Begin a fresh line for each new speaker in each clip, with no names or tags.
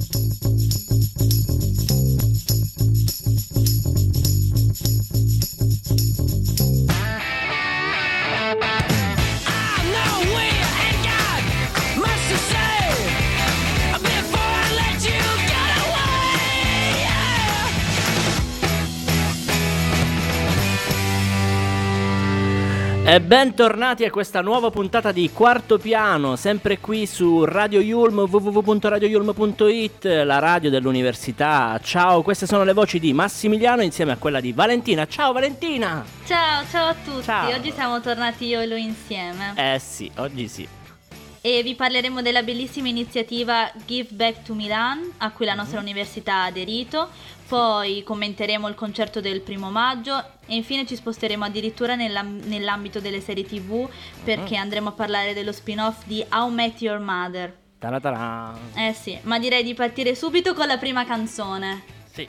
Thank you. E bentornati a questa nuova puntata di Quarto Piano, sempre qui su Radio Yulm, www.radioyulm.it, la radio dell'università. Ciao, queste sono le voci di Massimiliano insieme a quella di Valentina. Ciao Valentina!
Ciao, ciao a tutti.
Ciao.
Oggi siamo tornati io e lui insieme.
Eh sì, oggi sì.
E vi parleremo della bellissima iniziativa Give Back to Milan, a cui la nostra
Mhm.
università ha aderito. Poi commenteremo il concerto del primo maggio e infine ci sposteremo addirittura nell'am- nell'ambito delle serie TV perché
Mhm.
andremo a parlare dello spin-off di How Met Your Mother.
Taratara.
Eh sì, ma direi di partire subito con la prima canzone.
Sì.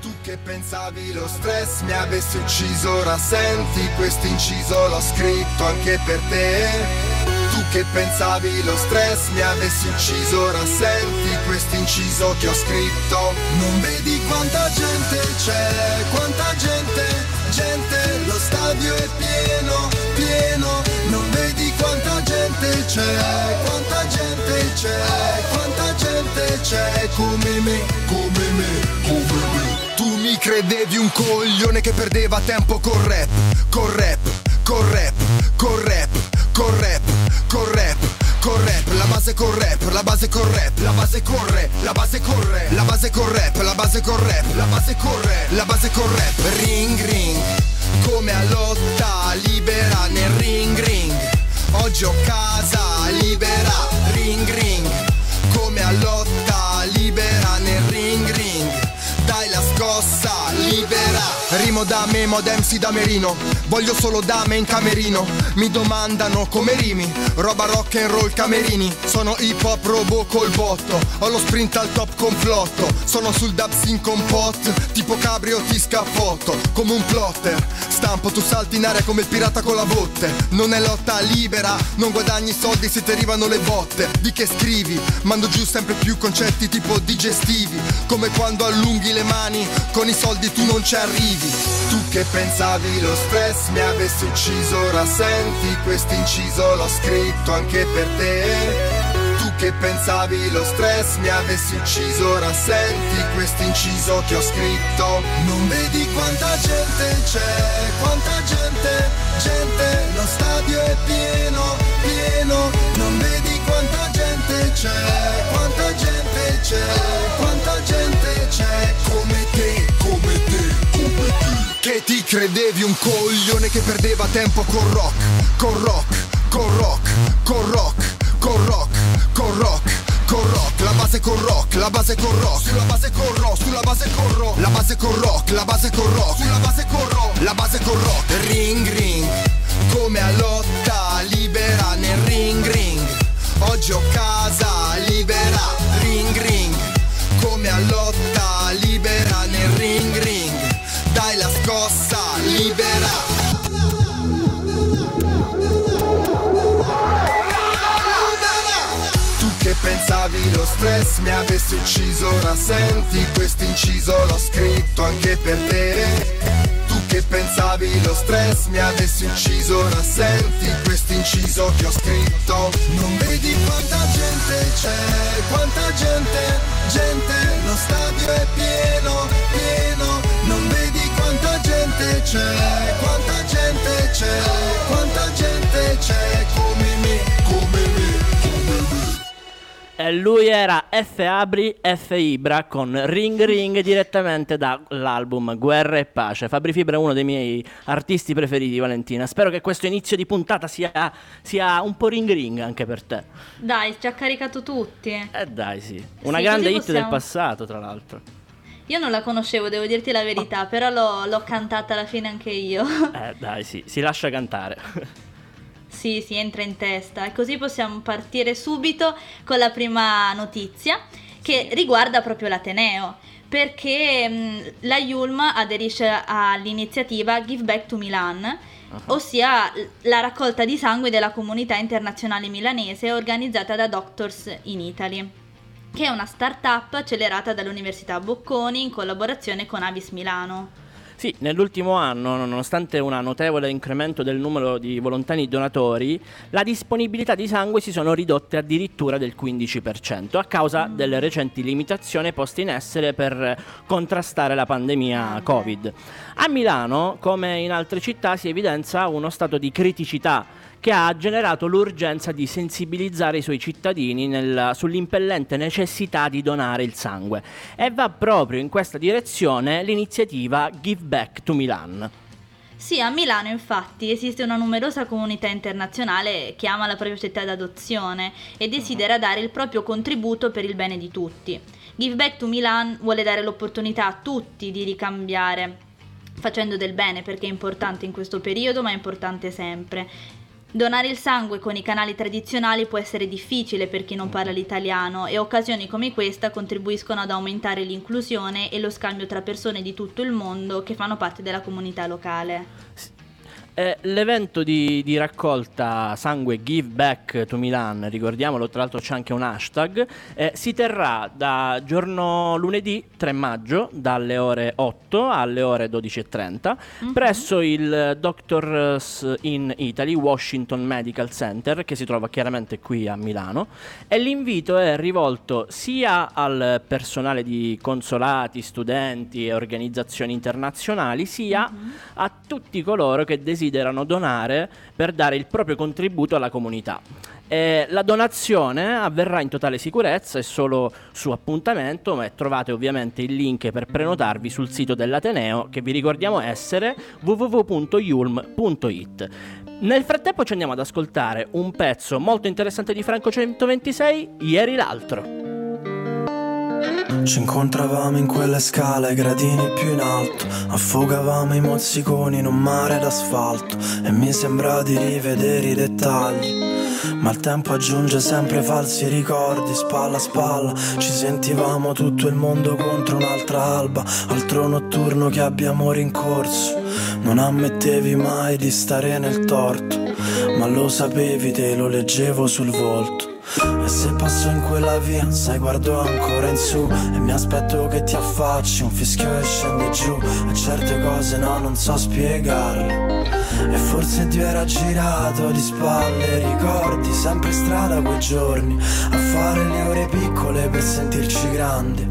Tu che pensavi lo stress mi avesse ucciso, ora senti questo inciso, l'ho scritto anche per te. Tu che pensavi lo stress mi avesse ucciso, ora senti questo inciso che ho scritto. Non vedi quanta gente c'è, quanta gente, gente, lo stadio è pieno, pieno. Non vedi quanta gente c'è, quanta gente c'è, quanta gente c'è come me, come me, come me. Tu mi credevi un coglione che perdeva tempo col rap, col rap, col rap, col rap, col la base col rap, la base col rap, la base corre, la base corre, la base col rap, la base col rap, la base corre, la base col rap, ring ring, come a lotta libera nel ring ring, oggi ho casa libera, ring ring, come a lotta libera. Rimo da me, mod MC da Merino. Voglio solo dame in camerino. Mi domandano come rimi. Roba rock and roll camerini. Sono hip hop robo col botto. Ho lo sprint al top complotto. Sono sul dubs in compot. Tipo cabrio ti scappotto Come un plotter. Stampo tu salti in aria come il pirata con la botte. Non è lotta libera. Non guadagni soldi se ti arrivano le botte. Di che scrivi? Mando giù sempre più concetti tipo digestivi. Come quando allunghi le mani Con i soldi tu non ci arrivi. Tu che pensavi lo stress mi avesse ucciso. Ora senti questo inciso L'ho scritto anche per te. Tu che pensavi lo stress mi avessi ucciso. Ora senti questo inciso che ho scritto. Non vedi quanta gente c'è Quanta gente, gente. Lo stadio è pieno, pieno. Non vedi quanta gente c'è Quanta gente c'è Quanta gente c'è come te Che ti credevi un coglione che perdeva tempo col rock Col rock, col rock, col rock, col rock, col rock Col rock, la base col rock, la base col rock Sulla base col rock, sulla base col rock La base col rock, la base col rock Sulla base col rock, la base col rock Ring ring, come a lotta libera nel ring ring Oggi ho casa stress mi avesse ucciso. Ora senti questo inciso L'ho scritto anche per te. Tu che pensavi lo stress mi avesse ucciso. Ora senti questo inciso che ho scritto. Non vedi quanta gente c'è Quanta gente, gente. Lo stadio è pieno, pieno. Non vedi quanta gente c'è Quanta gente c'è Quanta gente c'è
E lui era F. Abri, F. Ibra con Ring Ring direttamente dall'album Guerra e Pace. Fabri Fibra è uno dei miei artisti preferiti, Valentina. Spero che questo inizio di puntata sia, sia un po' ring ring anche per te.
Dai, ci ha caricato tutti.
Eh dai, sì. Una
Sì,
grande hit del passato, tra l'altro.
Io non la conoscevo, devo dirti la verità, però l'ho, l'ho cantata alla fine anche io.
Eh dai, sì, si lascia cantare.
Sì, si entra in testa e così possiamo partire subito con la prima notizia che riguarda proprio l'Ateneo. Perché mh, la Yulm aderisce all'iniziativa Give Back to Milan, ossia l- la raccolta di sangue della comunità internazionale milanese organizzata da Doctors in Italy. che è una start-up accelerata dall'Università Bocconi in collaborazione con Avis Milano.
Sì, nell'ultimo anno, nonostante un notevole incremento del numero di volontari donatori, la disponibilità di sangue si sono ridotte addirittura del 15% a causa delle recenti limitazioni poste in essere per contrastare la pandemia Covid. A Milano, come in altre città, si evidenzia uno stato di criticità che ha generato l'urgenza di sensibilizzare i suoi cittadini nel, sull'impellente necessità di donare il sangue. E va proprio in questa direzione l'iniziativa Give Back to Milan.
Sì, a Milano infatti esiste una numerosa comunità internazionale che ama la propria città d'adozione e desidera dare il proprio contributo per il bene di tutti. Give Back to Milan vuole dare l'opportunità a tutti di ricambiare facendo del bene perché è importante in questo periodo ma è importante sempre Donare il sangue con i canali tradizionali può essere difficile per chi non parla l'italiano e occasioni come questa contribuiscono ad aumentare l'inclusione e lo scambio tra persone di tutto il mondo che fanno parte della comunità locale.
Eh, l'evento di, di, raccolta sangue Give Back to Milan, ricordiamolo, tra l'altro c'è anche un hashtag, eh, si terrà da giorno lunedì 3 maggio dalle ore 8 alle ore 12.30 mm-hmm. presso il Doctors in Italy Washington Medical Center che si trova chiaramente qui a Milano e l'invito è rivolto sia al personale di consolati, studenti e organizzazioni internazionali sia mm-hmm. a tutti coloro che desiderano desiderano donare per dare il proprio contributo alla comunità. Eh, la donazione avverrà in totale sicurezza e solo su appuntamento, ma trovate ovviamente il link per prenotarvi sul sito dell'Ateneo che vi ricordiamo essere www.yulm.it. Nel frattempo ci andiamo ad ascoltare un pezzo molto interessante di Franco 126, ieri l'altro.
Ci incontravamo in quelle scale, gradini più in alto Affogavamo i mozziconi in un mare d'asfalto E mi sembra di rivedere i dettagli ma il tempo aggiunge sempre falsi ricordi, spalla a spalla. Ci sentivamo tutto il mondo contro un'altra alba, altro notturno che abbiamo rincorso. Non ammettevi mai di stare nel torto, ma lo sapevi, te lo leggevo sul volto. E se passo in quella via, sai guardo ancora in su. E mi aspetto che ti affacci, un fischio e scendi giù. E certe cose no, non so spiegarle. E forse Dio era girato di spalle. Ricordi sempre strada quei giorni. A fare le ore piccole per sentirci grandi.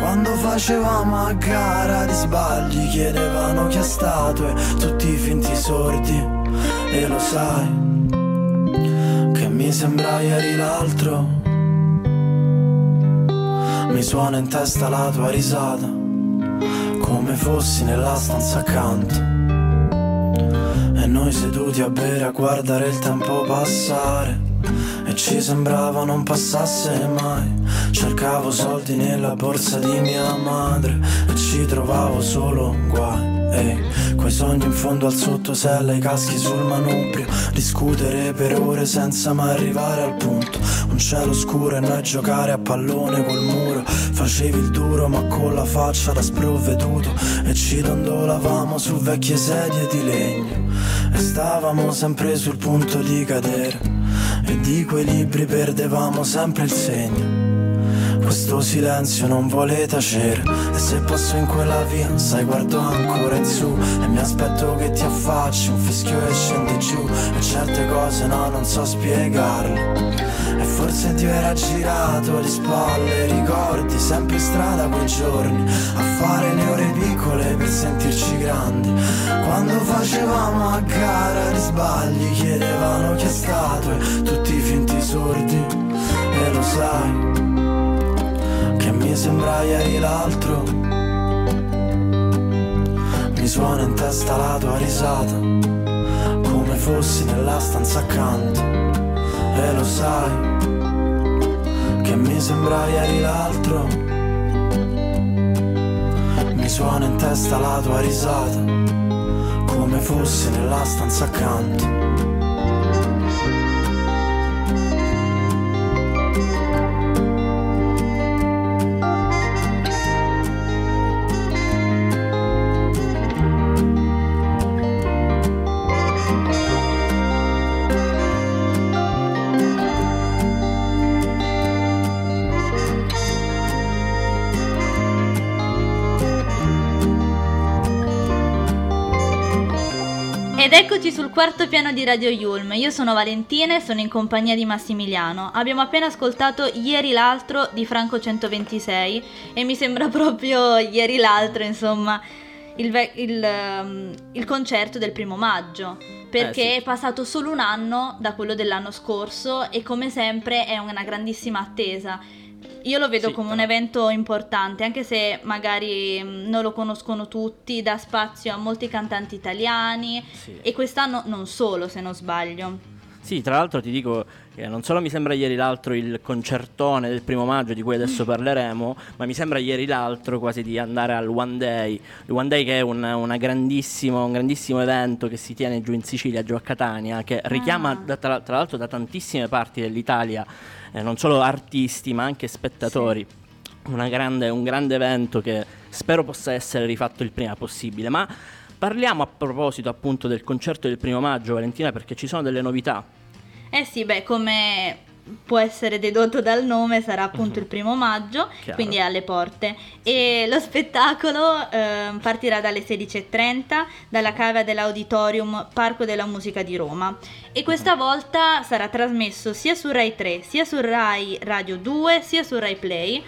Quando facevamo a gara di sbagli Chiedevano chi è stato. E tutti finti sordi. E lo sai mi sembra ieri l'altro. Mi suona in testa la tua risata, come fossi nella stanza accanto. E noi seduti a bere a guardare il tempo passare. E ci sembrava non passasse mai. Cercavo soldi nella borsa di mia madre e ci trovavo solo guai. Ehi, quei sogni in fondo al sottosella, i caschi sul manubrio Discutere per ore senza mai arrivare al punto. Un cielo scuro e noi giocare a pallone col muro. Facevi il duro ma con la faccia da sprovveduto. E ci dondolavamo su vecchie sedie di legno. E stavamo sempre sul punto di cadere. E di quei libri perdevamo sempre il segno questo silenzio non vuole tacere. E se passo in quella via, sai guardo ancora in su. E mi aspetto che ti affacci, un fischio e scendi giù. E certe cose no, non so spiegarle. E forse ti era girato di spalle. Ricordi sempre strada quei giorni. A fare le ore piccole per sentirci grandi. Quando facevamo a gara di sbagli Chiedevano chi è stato. E tutti finti sordi E lo sai sembra ieri l'altro. Mi suona in testa la tua risata, come fossi nella stanza accanto. E lo sai, che mi sembra ieri l'altro. Mi suona in testa la tua risata, come fossi nella stanza accanto.
Eccoci sul quarto piano di Radio Yulm. Io sono Valentina e sono in compagnia di Massimiliano. Abbiamo appena ascoltato ieri l'altro di Franco 126 e mi sembra proprio ieri l'altro, insomma, il, ve- il, um, il concerto del primo maggio. Perché
Eh, sì.
è passato solo un anno da quello dell'anno scorso e come sempre è una grandissima attesa. Io lo vedo
Sì,
come un
però-
evento importante, anche se magari mm, non lo conoscono tutti, dà spazio a molti cantanti italiani
Sì.
e quest'anno non solo, se non sbaglio.
Sì, tra l'altro ti dico che non solo mi sembra ieri l'altro il concertone del primo maggio di cui adesso parleremo, ma mi sembra ieri l'altro quasi di andare al One Day. Il One Day che è un, una grandissimo, un grandissimo evento che si tiene giù in Sicilia, giù a Catania, che richiama
Ah.
tra, tra l'altro da tantissime parti dell'Italia, eh, non solo artisti ma anche spettatori. Una grande- un grande evento che spero possa essere rifatto il prima possibile. Ma parliamo a proposito appunto del concerto del primo maggio, Valentina, perché ci sono delle novità.
Eh sì, beh, come può essere dedotto dal nome, sarà appunto il primo maggio,
Mhm. Chiaro.
quindi è alle porte. E lo spettacolo ehm, partirà dalle 16.30 dalla cava dell'Auditorium Parco della Musica di Roma. E questa
Mhm.
volta sarà trasmesso sia su Rai 3, sia su Rai Radio 2, sia su Rai Play.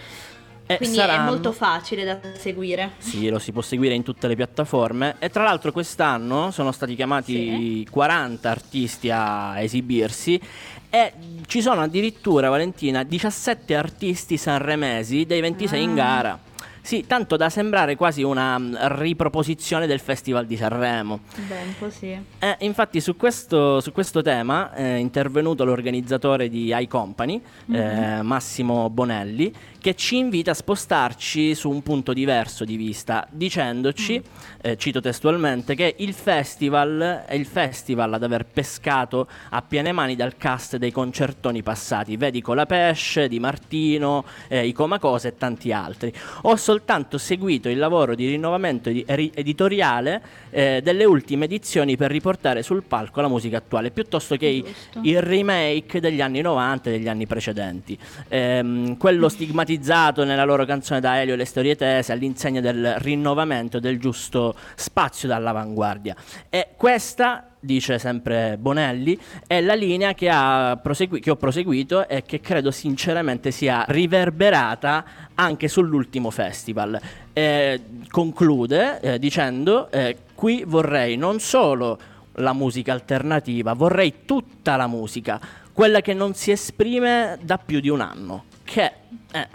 E
Quindi
saranno-
è molto facile da seguire.
Sì, lo si può seguire in tutte le piattaforme. E tra l'altro quest'anno sono stati chiamati 40 artisti a esibirsi. E ci sono addirittura, Valentina, 17 artisti sanremesi dei 26 in
Ah.
gara. Sì, tanto da sembrare quasi una mm, riproposizione del Festival di Sanremo.
Beh, un po' sì.
Eh, infatti su questo, su questo tema è intervenuto l'organizzatore di iCompany, eh, Massimo Bonelli, che ci invita a spostarci su un punto diverso di vista, dicendoci, eh, cito testualmente, che il festival è il festival ad aver pescato a piene mani dal cast dei concertoni passati, vedi Colapesce, Di Martino, eh, i Comacose e tanti altri. Ho soltanto seguito il lavoro di rinnovamento editoriale eh, delle ultime edizioni per riportare sul palco la musica attuale, piuttosto che i, il remake degli anni 90 e degli anni precedenti. Ehm, quello stigmatizzato nella loro canzone da Elio e le storie tese all'insegna del rinnovamento e del giusto spazio dall'avanguardia. E questa dice sempre Bonelli, è la linea che, ha prosegui- che ho proseguito e che credo sinceramente sia riverberata anche sull'ultimo festival. Eh, conclude eh, dicendo, eh, qui vorrei non solo la musica alternativa, vorrei tutta la musica, quella che non si esprime da più di un anno, che... eh,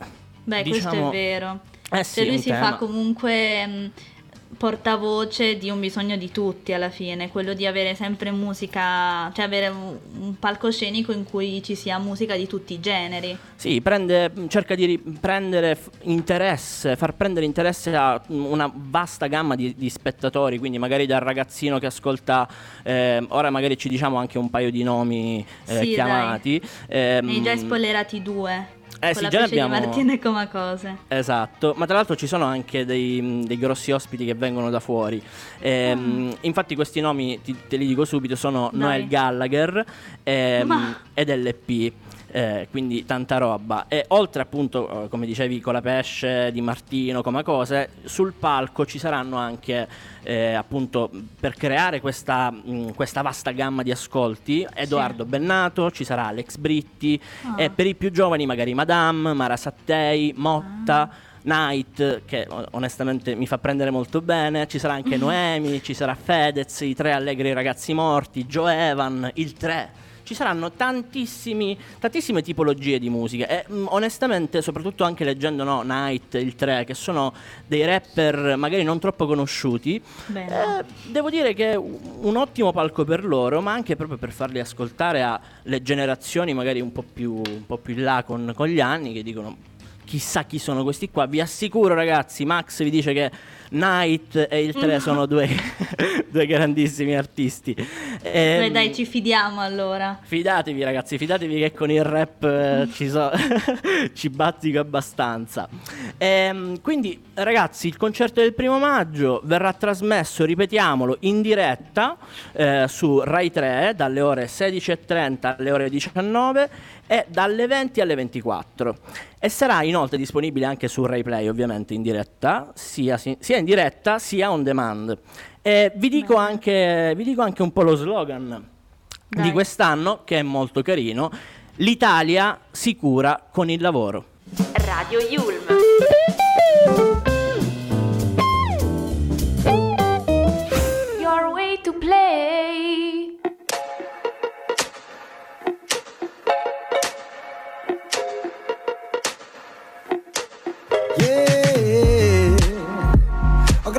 Beh, questo
diciamo-
è vero.
Eh
Cioè
sì,
lui
un
si
tema.
fa comunque mh, portavoce di un bisogno di tutti alla fine, quello di avere sempre musica, cioè avere un, palcoscenico in cui ci sia musica di tutti i generi.
Sì, prende- cerca di prendere interesse, far prendere interesse a una vasta gamma di, di spettatori, quindi magari dal ragazzino che ascolta, eh, ora magari ci diciamo anche un paio di nomi eh,
Sì,
chiamati. ehm,
Ne hai già spoilerati due.
Eh
con
sì,
la
già abbiamo-
di Martina e Comacose.
Esatto, ma tra l'altro ci sono anche dei, dei grossi ospiti che vengono da fuori. Ehm, Infatti questi nomi, ti- te li dico subito, sono
Dai.
Noel Gallagher ehm,
Ma-
ed LP. Eh, quindi tanta roba. E oltre appunto eh, come dicevi con la pesce di Martino come cose sul palco ci saranno anche eh, appunto per creare questa, mh, questa vasta gamma di ascolti. Edoardo Bennato ci sarà Alex Britti.
Ah.
e per i più giovani magari Madame, Mara Sattei, Motta, Night, che onestamente mi fa prendere molto bene, ci sarà anche Noemi, ci sarà Fedez, i tre allegri ragazzi morti, Joe Evan, il 3. Ci saranno tantissimi, tantissime tipologie di musica e mh, onestamente, soprattutto anche leggendo no, Night, il 3, che sono dei rapper magari non troppo conosciuti, eh, devo dire che è un un ottimo palco per loro, ma anche proprio per farli ascoltare alle generazioni magari un po' più, un po' più in là con, con gli anni che dicono chissà chi sono questi qua. Vi assicuro ragazzi, Max vi dice che Night e il 3 sono due, due grandissimi artisti.
Beh,
Ehm,
dai, ci fidiamo allora.
Fidatevi ragazzi, fidatevi che con il rap eh, ci, so- ci bazzico abbastanza. Ehm, quindi ragazzi, il concerto del primo maggio verrà trasmesso, ripetiamolo, in diretta eh, su Rai 3 dalle ore 16.30 alle ore 19 e dalle 20 alle 24. E sarà in inoltre disponibili anche su RaiPlay, ovviamente in diretta, sia, sia in diretta sia on demand. E vi dico, anche, vi dico anche un po' lo slogan
Dai.
di quest'anno, che è molto carino. L'Italia si cura con il lavoro.
Radio Yulm.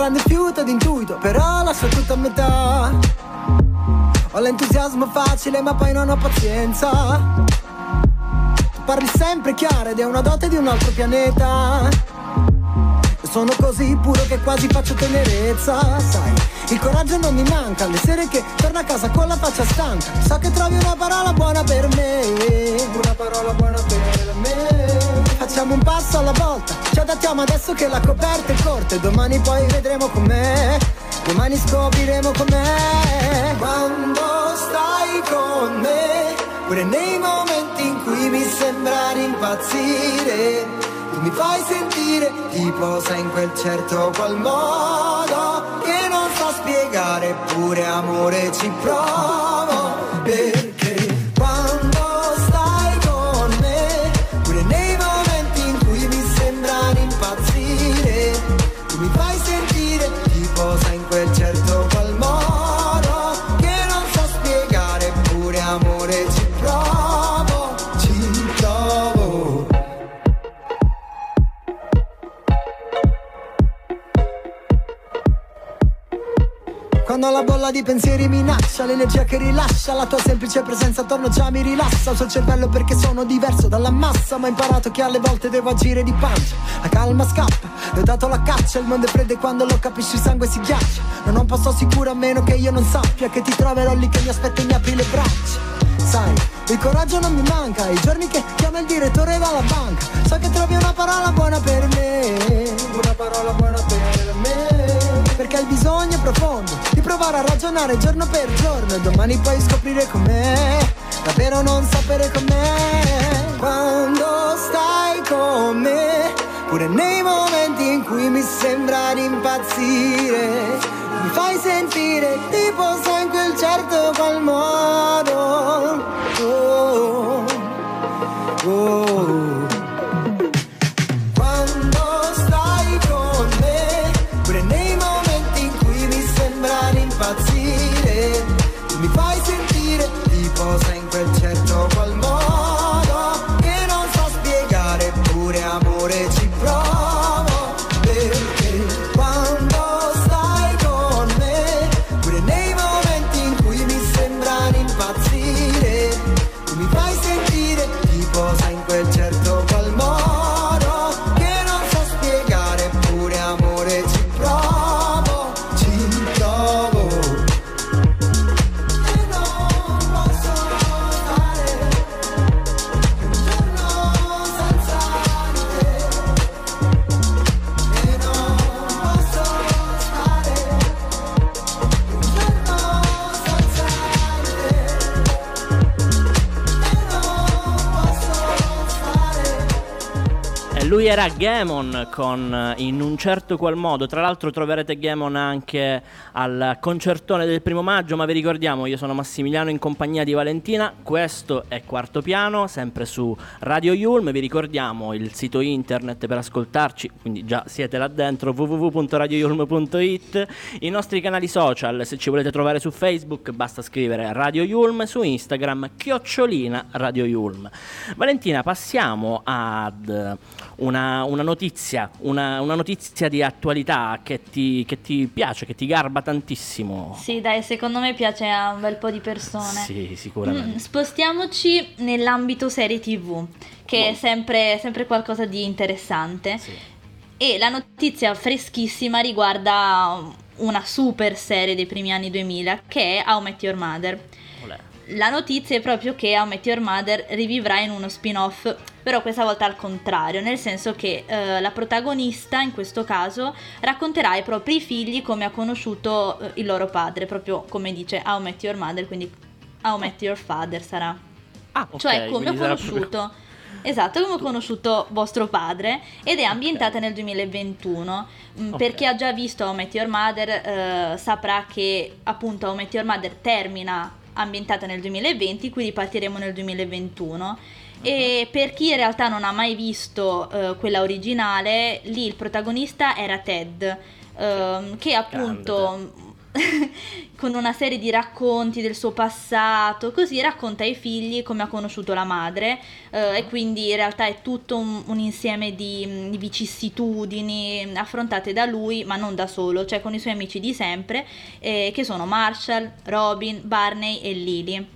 Ho grande fiuto ed intuito, però lascio tutto a metà. Ho l'entusiasmo facile, ma poi non ho pazienza. Tu parli sempre chiaro ed è una dote di un altro pianeta. Io sono così puro che quasi faccio tenerezza, sai. Il coraggio non mi manca, le sere che torno a casa con la faccia stanca. So che trovi una parola buona per me. Una parola buona per me. Facciamo un passo alla volta, ci adattiamo adesso che la coperta è corta e domani poi vedremo com'è. Domani scopriremo com'è. Quando stai con me, pure nei momenti in cui mi sembra impazzire. Tu mi fai sentire tipo sei in quel certo qual modo che non so spiegare, eppure amore ci provo. Perché Quando la bolla di pensieri minaccia L'energia che rilascia La tua semplice presenza attorno già mi rilassa. Il cervello perché sono diverso dalla massa Ma ho imparato che alle volte devo agire di pancia. La calma scappa Le ho dato la caccia Il mondo è freddo e quando lo capisci il sangue si ghiaccia. Non ho un sicuro a meno che io non sappia Che ti troverò lì che mi aspetta e mi apri le braccia. Sai, il coraggio non mi manca I giorni che chiama il direttore dalla banca. So che trovi una parola buona per me Una parola buona per me Perché il bisogno profondo Di provare a ragionare giorno per giorno. E domani puoi scoprire com'è Davvero non sapere com'è. Quando stai con me Pure nei momenti in cui mi sembra di impazzire mi fai sentire tipo sei in quel certo qual modo. Oh, oh. Quando
lui era Gamon con eh, In un certo qual modo. Tra l'altro troverete Gamon anche al concertone del primo maggio. Ma vi ricordiamo, io sono Massimiliano in compagnia di Valentina. Questo è Quarto Piano, sempre su Radio Yulm. Vi ricordiamo il sito internet per ascoltarci, quindi già siete là dentro www.radioyulm.it. I nostri canali social, se ci volete trovare su Facebook, basta scrivere Radio Yulm, su Instagram chiocciolina Radio Yulm. Valentina, passiamo ad una, una notizia, una, una notizia di attualità che ti, che ti piace, che ti garba tantissimo.
Sì, dai, secondo me piace a un bel po' di persone.
Sì, sicuramente.
Mm, spostiamoci nell'ambito serie TV, che è sempre, sempre qualcosa di interessante.
Sì.
E la notizia freschissima riguarda una super serie dei primi anni 2000 che è How Met Your Mother.
Olè.
La notizia è proprio che How Met Your Mother rivivrà in uno spin-off, però questa volta al contrario, nel senso che eh, la protagonista in questo caso racconterà ai propri figli come ha conosciuto eh, il loro padre, proprio come dice How Met Your Mother, quindi How Met Your Father sarà.
Ah, ok,
cioè come ho
proprio-
conosciuto Esatto, come ho conosciuto vostro padre ed è ambientata nel 2021. Mm,
Ok.
Per chi ha già visto How Met Your Mother eh, saprà che appunto How Met Your Mother termina ambientata nel 2020, quindi partiremo nel 2021. E per chi in realtà non ha mai visto eh, quella originale, lì il protagonista era Ted, ehm, che appunto con una serie di racconti del suo passato, così racconta ai figli come ha conosciuto la madre eh, e quindi in realtà è tutto un, un insieme di, di vicissitudini affrontate da lui, ma non da solo, cioè con i suoi amici di sempre, eh, che sono Marshall, Robin, Barney e Lily.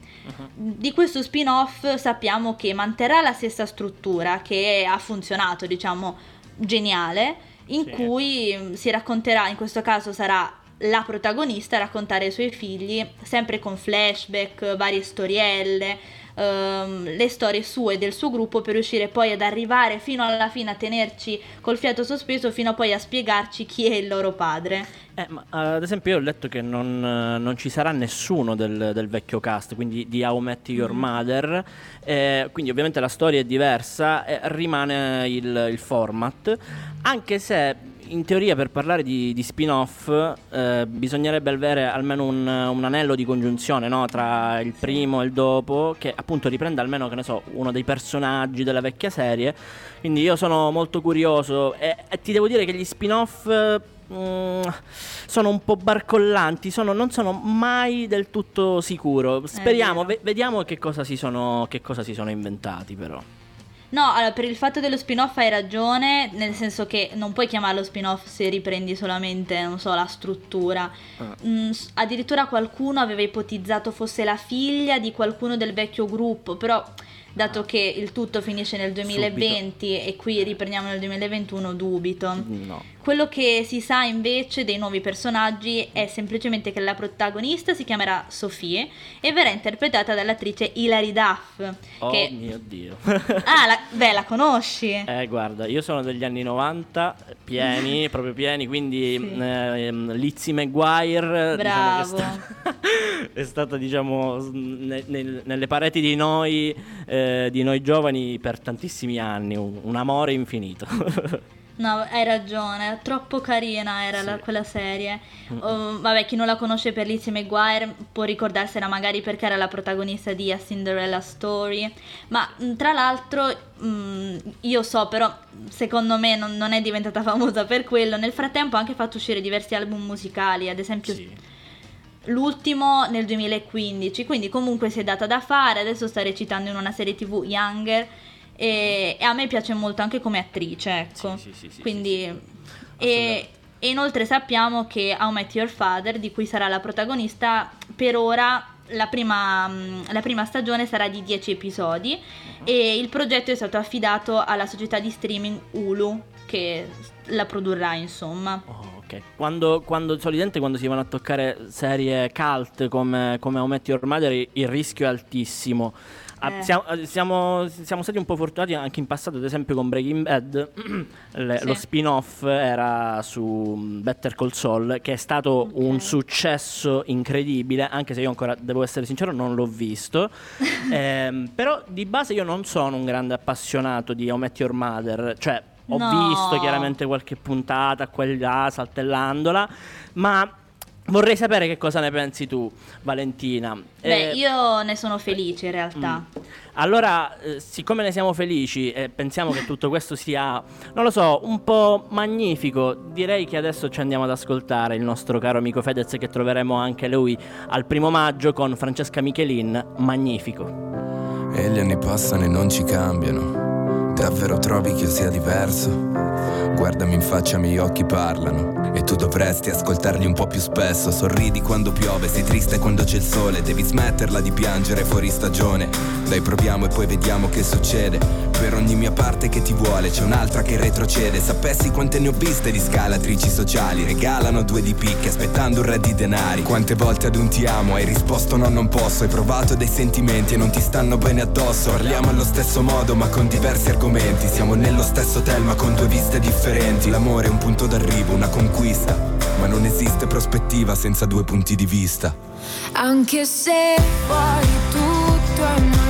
Di questo spin-off sappiamo che manterrà la stessa struttura che ha funzionato, diciamo, geniale, in
Sì.
cui mm, si racconterà, in questo caso sarà la protagonista a raccontare ai suoi figli, sempre con flashback, varie storielle, ehm, le storie sue e del suo gruppo per riuscire poi ad arrivare fino alla fine a tenerci col fiato sospeso fino a poi a spiegarci chi è il loro padre.
Eh, ma, ad esempio io ho letto che non, eh, non ci sarà nessuno del, del vecchio cast, quindi di How Met Your Mother, eh, quindi ovviamente la storia è diversa, eh, rimane il, il format, anche se in teoria per parlare di, di spin-off eh, bisognerebbe avere almeno un, un anello di congiunzione no? tra il primo e il dopo, che appunto riprenda almeno, che ne so, uno dei personaggi della vecchia serie, quindi io sono molto curioso e, e ti devo dire che gli spin-off... mm, sono un po' barcollanti, sono- non sono mai del tutto sicuro. Speriamo, ve- vediamo che cosa, si sono, che cosa si sono inventati però.
No, allora, per il fatto dello spin-off hai ragione, nel senso che non puoi chiamarlo spin-off se riprendi solamente, non so, la struttura.
Ah.
Mm, addirittura qualcuno aveva ipotizzato fosse la figlia di qualcuno del vecchio gruppo, però dato che il tutto finisce nel 2020 e qui riprendiamo nel 2021, dubito.
No.
Quello che si sa invece dei nuovi personaggi è semplicemente che la protagonista si chiamerà Sophie e verrà interpretata dall'attrice Hilary Duff.
Oh
che...
mio Dio.
Ah, la... beh, la conosci?
Eh, guarda, io sono degli anni 90, pieni, proprio pieni, quindi
Sì.
ehm, Lizzie McGuire diciamo che
Bravo.
sta- è stata, diciamo, ne- nel- nelle pareti di noi, eh, di noi giovani per tantissimi anni, un, un amore infinito.
No, hai ragione, troppo carina era la-
Sì.
quella serie. Oh, vabbè, chi non la conosce per Lizzie McGuire può ricordarsela magari perché era la protagonista di A Cinderella Story. Ma tra l'altro, mh, io so, però secondo me non, non è diventata famosa per quello. Nel frattempo ha anche fatto uscire diversi album musicali, ad esempio
Sì.
l'ultimo nel 2015. Quindi comunque si è data da fare. Adesso sta recitando in una serie TV Younger. E, e a me piace molto anche come attrice, ecco.
Sì, sì, sì, sì,
Quindi. E, e inoltre sappiamo che How Met Your Father, di cui sarà la protagonista, per ora la prima, la prima stagione sarà di 10 episodi e il progetto è stato affidato alla società di streaming Hulu che la produrrà, insomma.
Oh, ok. Quando, quando, solitamente quando si vanno a toccare serie cult come, come How I Met Your Mother, il rischio è altissimo. Ah,
Eh.
siamo, eh, siamo- siamo stati un po' fortunati anche in passato, ad esempio con Breaking Bad, le-
Sì.
lo spin-off era su mm, Better Call Saul, che è stato un
Ok.
successo incredibile, anche se io ancora, devo essere sincero, non l'ho visto. Ehm, però di base io non sono un grande appassionato di How I Met Your Mother, cioè ho
No.
visto chiaramente qualche puntata qua e là, saltellandola, ma vorrei sapere che cosa ne pensi tu, Valentina.
Beh,
Eh,
io ne sono felice in realtà.
allora, eh, siccome ne siamo felici e pensiamo che tutto questo sia, non lo so, un po' magnifico, direi che adesso ci andiamo ad ascoltare il nostro caro amico Fedez che troveremo anche lui al primo maggio con Francesca Michelin, magnifico.
E gli anni passano e non ci cambiano. Davvero trovi che io sia diverso? Guardami in faccia, i miei occhi parlano. E tu dovresti ascoltarli un po' più spesso. Sorridi quando piove, sei triste quando c'è il sole. Devi smetterla di piangere fuori stagione. Dai, proviamo e poi vediamo che succede. Per ogni mia parte che ti vuole, c'è un'altra che retrocede. Sapessi quante ne ho viste di scalatrici sociali. Regalano due di picche aspettando un re di denari. Quante volte ad un ti amo hai risposto no, non posso. Hai provato dei sentimenti e non ti stanno bene addosso. Parliamo allo stesso modo, ma con diversi argomenti. Siamo nello stesso hotel, ma con due viste differenti. L'amore è un punto d'arrivo, una conquista. Ma non esiste prospettiva senza due punti di vista.
Anche se poi tutto è magnifico,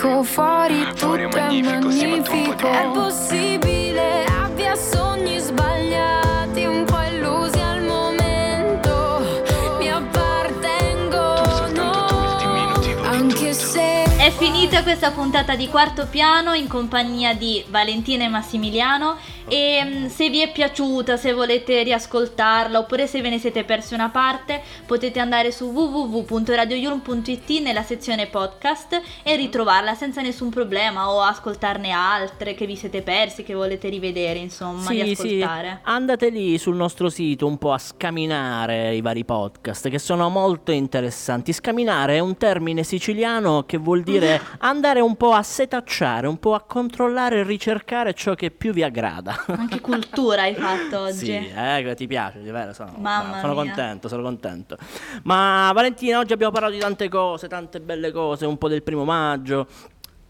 magnifico, fuori Fuori è tutto
è magnifico,
magnifico. È possibile abbia sogni sbagliati,
Finita questa puntata di Quarto Piano in compagnia di Valentina e Massimiliano. E mm, se vi è piaciuta, se volete riascoltarla oppure se ve ne siete persi una parte, potete andare su www.radioyulm.it nella sezione podcast e ritrovarla senza nessun problema o ascoltarne altre che vi siete persi, che volete rivedere, insomma,
Sì, sì, andate lì sul nostro sito un po' a scaminare i vari podcast che sono molto interessanti. Scaminare è un termine siciliano che vuol dire andare un po' a setacciare, un po' a controllare e ricercare ciò che più vi aggrada.
Anche cultura hai fatto oggi.
Sì, eh, ti piace, vero? Sono,
Mamma
sono contento, sono contento. Ma Valentina, oggi abbiamo parlato di tante cose, tante belle cose, un po' del primo maggio.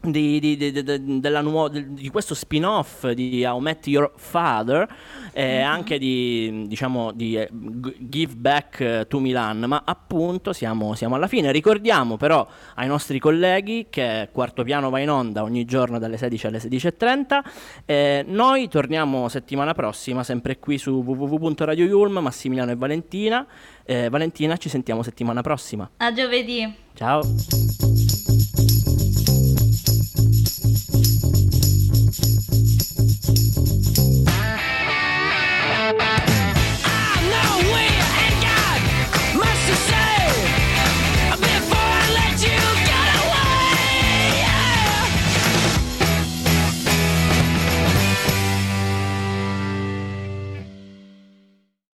Di, di- di- di- della nuo- di- questo spin-off di How I Met Your Father e anche di diciamo di eh, Give Back eh, to Milan. Ma appunto siamo, siamo alla fine. Ricordiamo però ai nostri colleghi che Quarto Piano va in onda ogni giorno dalle 16 alle 16.30 eh, noi torniamo settimana prossima sempre qui su www.radio Yulm Massimiliano e Valentina. Eh, Valentina ci sentiamo settimana prossima.
A giovedì.
ciao